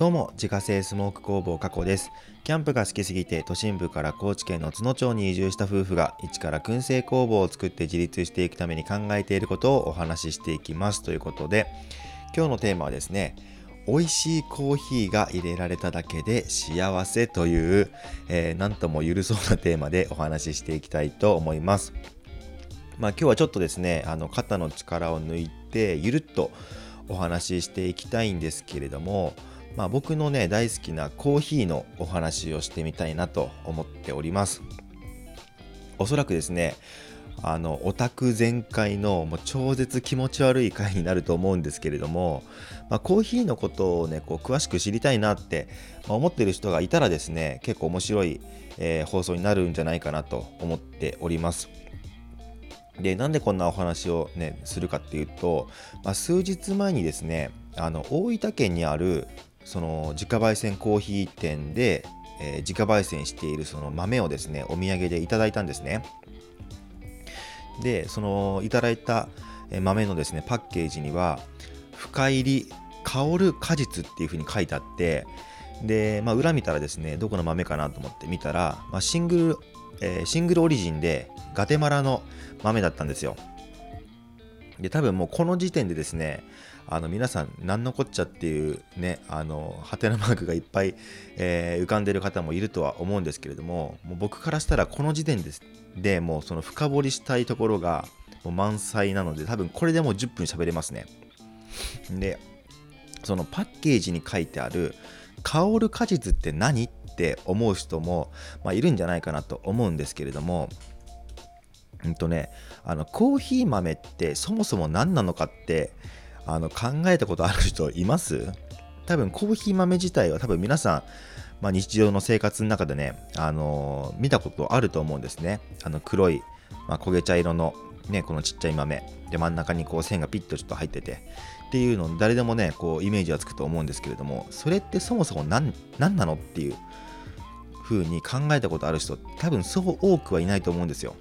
どうも、自家製スモーク工房加古です。キャンプが好きすぎて都心部から高知県の津野町に移住した夫婦が一から燻製工房を作って自立していくために考えていることをお話ししていきますということで、今日のテーマはですね、美味しいコーヒーが入れられただけで幸せという、えー、なんとも緩そうなテーマでお話ししていきたいと思います。まあ今日はちょっとですね、あの肩の力を抜いてゆるっとお話ししていきたいんですけれども、まあ、僕のね大好きなコーヒーのお話をしてみたいなと思っております。おそらくですねあのオタク全開のもう超絶気持ち悪い回になると思うんですけれども、まあ、コーヒーのことをねこう詳しく知りたいなって、思ってる人がいたらですね結構面白い、えー、放送になるんじゃないかなと思っております。でなんでこんなお話をねするかっていうと、まあ、数日前にですねあの大分県にあるその自家焙煎コーヒー店で、えー、自家焙煎しているその豆をですねお土産でいただいたんですね。でそのいただいた豆のですねパッケージには深入り香る果実っていう風に書いてあってで、まあ、裏見たらですねどこの豆かなと思って見たら、まあ、シングル、えー、シングルオリジンでガテマラの豆だったんですよ。で多分もうこの時点でですねあの皆さん何のこっちゃっていうねあのハテナマークがいっぱい、えー、浮かんでる方もいるとは思うんですけれどももう僕からしたらこの時点ですでもうその深掘りしたいところがもう満載なので多分これでもう10分喋れますね。でそのパッケージに書いてある香る果実って何って思う人も、まあ、いるんじゃないかなと思うんですけれどもうんとねあのコーヒー豆ってそもそも何なのかってあの考えたことある人います？多分コーヒー豆自体は多分皆さん、まあ、日常の生活の中でね、あのー、見たことあると思うんですね。あの黒い、まあ、焦げ茶色の、ね、このちっちゃい豆で真ん中にこう線がピッとちょっと入っててっていうの誰でもねこうイメージはつくと思うんですけれどもそれってそもそも何何なの？っていう風に考えたことある人多分そう多くはいないと思うんですよ。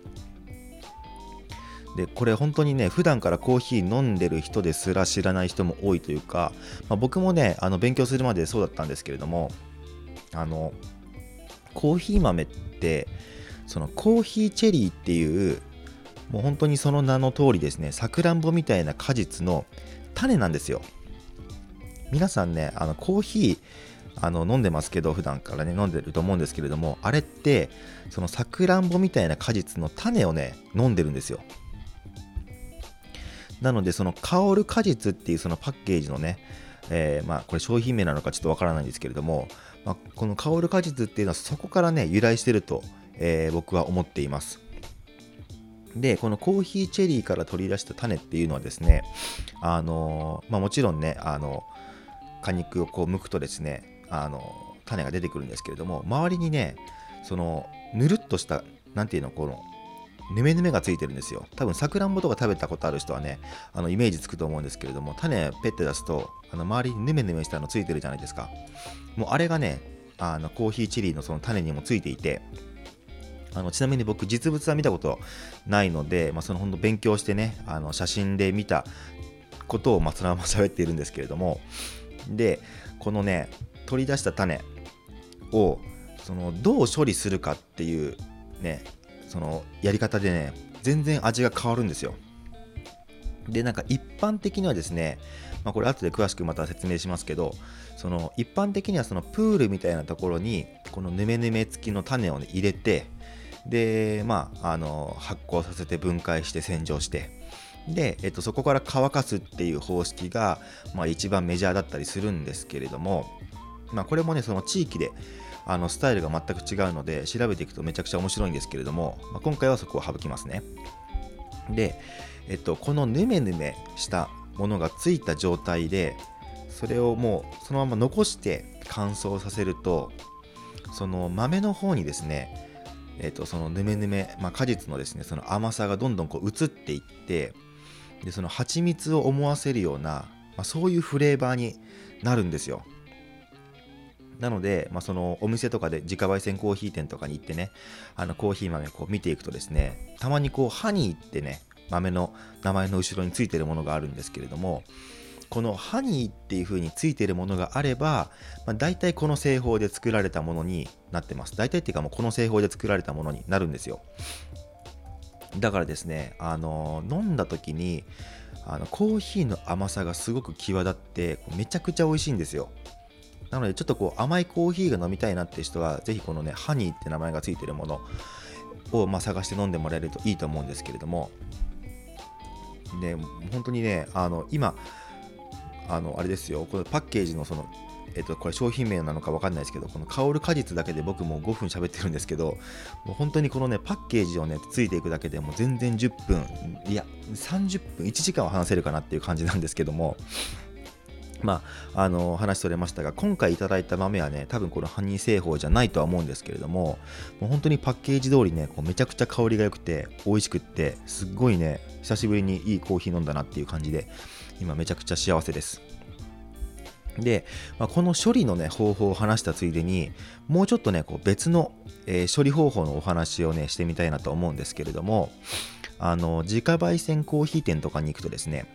でこれ本当にね普段からコーヒー飲んでる人ですら知らない人も多いというか、まあ、僕もねあの勉強するまでそうだったんですけれどもあのコーヒー豆ってそのコーヒーチェリーっていうもう本当にその名の通りですねさくらんぼみたいな果実の種なんですよ。皆さんねあのコーヒーあの飲んでますけど普段からね飲んでると思うんですけれどもあれってそのさくらんぼみたいな果実の種をね飲んでるんですよ。なので、その香る果実っていうそのパッケージのね、えー、まあこれ商品名なのかちょっとわからないんですけれども、まあ、この香る果実っていうのはそこからね、由来してると、えー、僕は思っています。で、このコーヒーチェリーから取り出した種っていうのはですね、あのー、まあ、もちろんね、あの果肉をこう剥くとですね、あの種が出てくるんですけれども、周りにね、そのぬるっとした、なんていうの、このヌメヌメがついてるんですよ。多分さくらんぼとか食べたことある人はねあのイメージつくと思うんですけれども種ペッて出すとあの周りにヌメヌメしたのついてるじゃないですか。もうあれがねあのコーヒーチリーのその種にもついていてあのちなみに僕実物は見たことないので、まあ、その本当勉強してねあの写真で見たことをまそのまま喋っているんですけれどもでこのね取り出した種をそのどう処理するかっていうねそのやり方でね全然味が変わるんですよ。でなんか一般的にはですね、まあ、これ後で詳しくまた説明しますけどその一般的にはそのプールみたいなところにこのヌメヌメ付きの種を、ね、入れてでまああの発酵させて分解して洗浄してで、えっと、そこから乾かすっていう方式が、まあ、一番メジャーだったりするんですけれども、まあ、これもねその地域であのスタイルが全く違うので調べていくとめちゃくちゃ面白いんですけれども、まあ、今回はそこを省きますね。で、えっと、このヌメヌメしたものがついた状態でそれをもうそのまま残して乾燥させるとその豆の方にですねえっと、そのヌメヌメ、まあ、果実のですねその甘さがどんどんこう移っていってでその蜂蜜を思わせるような、まあ、そういうフレーバーになるんですよ。なので、まあ、そのお店とかで自家焙煎コーヒー店とかに行ってね、あのコーヒー豆こう見ていくとですね、たまにこうハニーってね、豆の名前の後ろについてるものがあるんですけれども、このハニーっていう風についてるものがあれば、まあ、大体この製法で作られたものになってます。大体っていうかもうこの製法で作られたものになるんですよ。だからですねあの飲んだ時にあのコーヒーの甘さがすごく際立ってめちゃくちゃ美味しいんですよ。なのでちょっとこう甘いコーヒーが飲みたいなって人はぜひこのねハニーって名前がついてるものをまあ探して飲んでもらえるといいと思うんですけれども。で本当にねあの今あのあれですよ。このパッケージのそのえっと、これ商品名なのか分かんないですけど、この香る果実だけで僕も5分喋ってるんですけど、もう本当にこのね、パッケージをね、ついていくだけでもう全然10分、いや、30分、1時間は話せるかなっていう感じなんですけども、まあ、あの話それましたが今回いただいた豆はね多分このハニー製法じゃないとは思うんですけれどももう本当にパッケージ通りねこうめちゃくちゃ香りが良くて美味しくってすっごいね久しぶりにいいコーヒー飲んだなっていう感じで今めちゃくちゃ幸せです。で、まあ、この処理のね方法を話したついでにもうちょっとねこう別の、えー、処理方法のお話をねしてみたいなと思うんですけれどもあの自家焙煎コーヒー店とかに行くとですね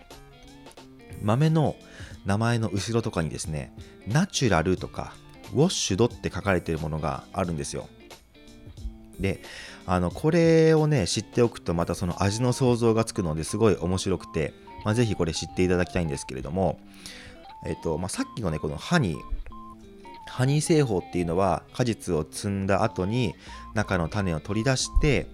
豆の名前の後ろとかにですね、ナチュラルとか、ウォッシュドって書かれているものがあるんですよ。で、あの、これをね、知っておくとまたその味の想像がつくのですごい面白くて、まあ、ぜひこれ知っていただきたいんですけれども、えっと、まあ、さっきのね、このハニー、ハニー製法っていうのは果実を摘んだ後に中の種を取り出して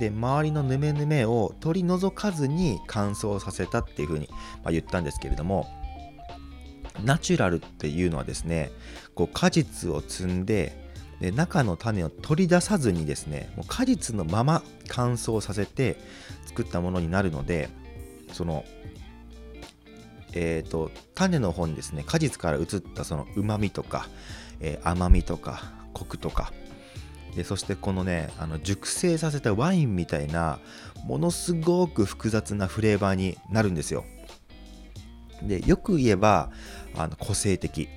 で周りのヌメヌメを取り除かずに乾燥させたっていうふうに、ま、言ったんですけれどもナチュラルっていうのはですねこう果実を摘んでで中の種を取り出さずにですねもう果実のまま乾燥させて作ったものになるのでそのえーと、種の方にですね果実から移ったそのうまみとか、えー、甘みとかコクとかでそしてこのねあの熟成させたワインみたいなものすごく複雑なフレーバーになるんですよ。でよく言えばあの個性的。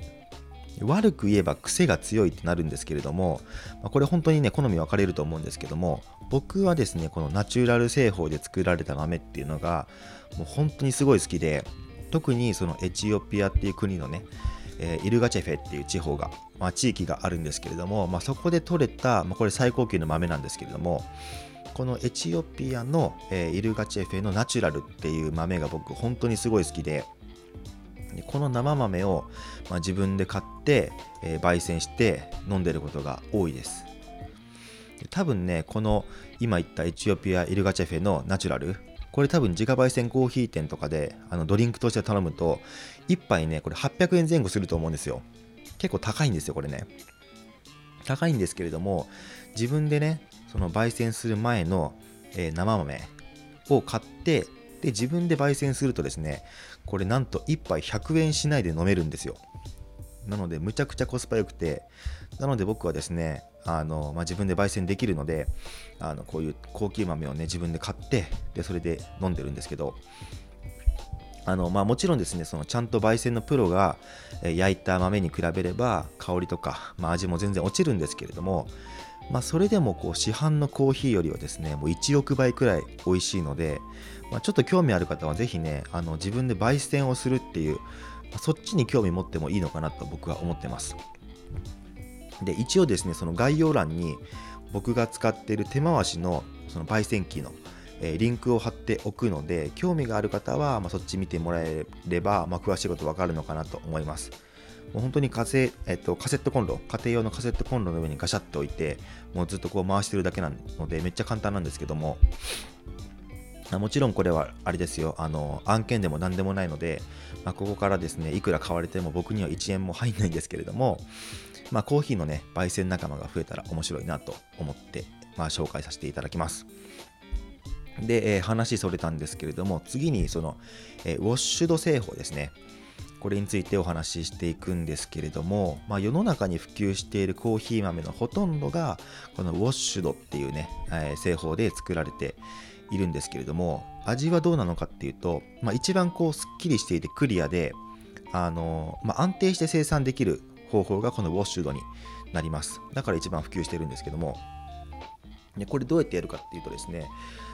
悪く言えば癖が強いってなるんですけれども、ま、これ本当にね好み分かれると思うんですけども僕はですねこのナチュラル製法で作られた豆っていうのがもう本当にすごい好きで特にそのエチオピアっていう国のね、えー、イルガチェフェっていう地方が、まあ、地域があるんですけれども、まあ、そこで採れた、まあ、これ最高級の豆なんですけれどもこのエチオピアの、えー、イルガチェフェのナチュラルっていう豆が僕本当にすごい好きでこの生豆を、まあ、自分で買って、えー、焙煎して飲んでることが多いです。多分ねこの今言ったエチオピアイルガチェフェのナチュラルこれ多分自家焙煎コーヒー店とかであのドリンクとして頼むと1杯ねこれ800円前後すると思うんですよ。結構高いんですよこれね。高いんですけれども自分でねその焙煎する前の、えー、生豆を買ってで自分で焙煎するとですねこれなんと1杯100円しないで飲めるんですよ。なのでむちゃくちゃコスパ良くてなので僕はですねあの、まあ、自分で焙煎できるのであのこういう高級豆をね自分で買ってでそれで飲んでるんですけどあのまあ、もちろんですねそのちゃんと焙煎のプロが焼いた豆に比べれば香りとか、まあ、味も全然落ちるんですけれどもまあ、それでもこう市販のコーヒーよりはですねもう1億倍くらい美味しいので、まあ、ちょっと興味ある方はぜひねあの自分で焙煎をするっていう、そっちに興味持ってもいいのかなと僕は思ってます。で一応ですねその概要欄に僕が使っている手回しのその焙煎機のえリンクを貼っておくので興味がある方は、まあ、そっち見てもらえれば、まあ、詳しいことわかるのかなと思います。もう本当にカセ,、えっと、カセットコンロ、家庭用のカセットコンロの上にガシャって置いて、もうずっとこう回してるだけなので、めっちゃ簡単なんですけども、もちろんこれはあれですよ、あの案件でも何でもないので、まあ、ここからですね、いくら買われても僕には1円も入んないんですけれども、まあ、コーヒーのね、焙煎仲間が増えたら面白いなと思って、まあ、紹介させていただきます。で、えー、話それたんですけれども、次にその、えー、ウォッシュド製法ですね。これについてお話ししていくんですけれども、まあ、世の中に普及しているコーヒー豆のほとんどがこのウォッシュドっていうね、えー、製法で作られているんですけれども味はどうなのかっていうと、まあ、一番こうすっきりしていてクリアであの、まあ、安定して生産できる方法がこのウォッシュドになります。だから一番普及してるんですけども。でこれどうやってやるかっていうとですね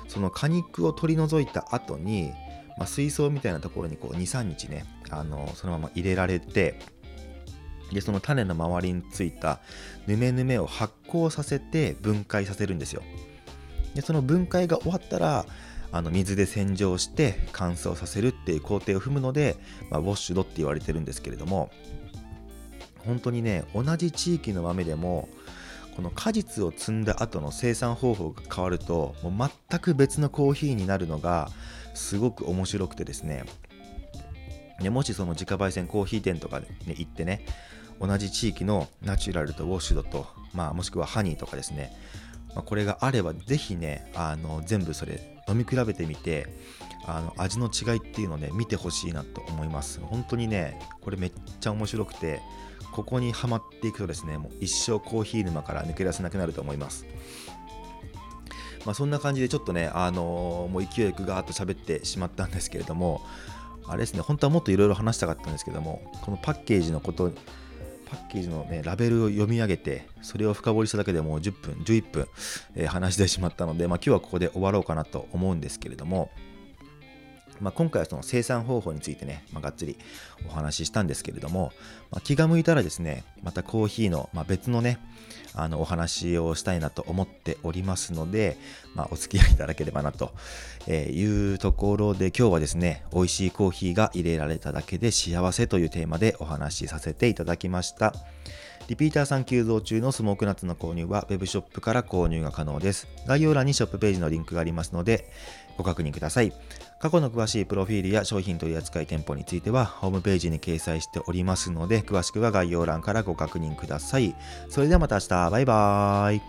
その果肉を取り除いた後にまあ、水槽みたいなところに23日ねあのそのまま入れられてでその種の周りについたヌメヌメを発酵させて分解させるんですよ。でその分解が終わったらあの水で洗浄して乾燥させるっていう工程を踏むので、まあ、ウォッシュドって言われてるんですけれども本当にね同じ地域の豆でもこの果実を摘んだ後の生産方法が変わるともう全く別のコーヒーになるのがすごく面白くてですね。でもしその自家焙煎コーヒー店とかに、ね、行ってね同じ地域のナチュラルとウォッシュドと、まあ、もしくはハニーとかですね、まあ、これがあればぜひねあの全部それ飲み比べてみてあの味の違いっていうのをね見てほしいなと思います。本当にねこれめっちゃ面白くてここにはまっていくとですねもう一生コーヒー沼から抜け出せなくなると思います。まあ、そんな感じでちょっとね、あのー、もう勢いよくガーッと喋ってしまったんですけれども、あれですね、本当はもっといろいろ話したかったんですけども、このパッケージのこと、パッケージの、ね、ラベルを読み上げて、それを深掘りしただけでもう10分、11分、えー、話してしまったので、まあ、今日はここで終わろうかなと思うんですけれども、まあ、今回はその生産方法についてね、まあ、がっつりお話ししたんですけれども、まあ、気が向いたらですね、またコーヒーの、ま別のね、あのお話をしたいなと思っておりますので、まお付き合いいただければなというところで今日はですね、美味しいコーヒーが入れられただけで幸せというテーマでお話しさせていただきました。リピーターさん急増中のスモークナッツの購入は Web ショップから購入が可能です。概要欄にショップページのリンクがありますのでご確認ください。過去の詳しいプロフィールや商品取扱店舗についてはホームページに掲載しておりますので詳しくは概要欄からご確認ください。それではまた明日バイバーイ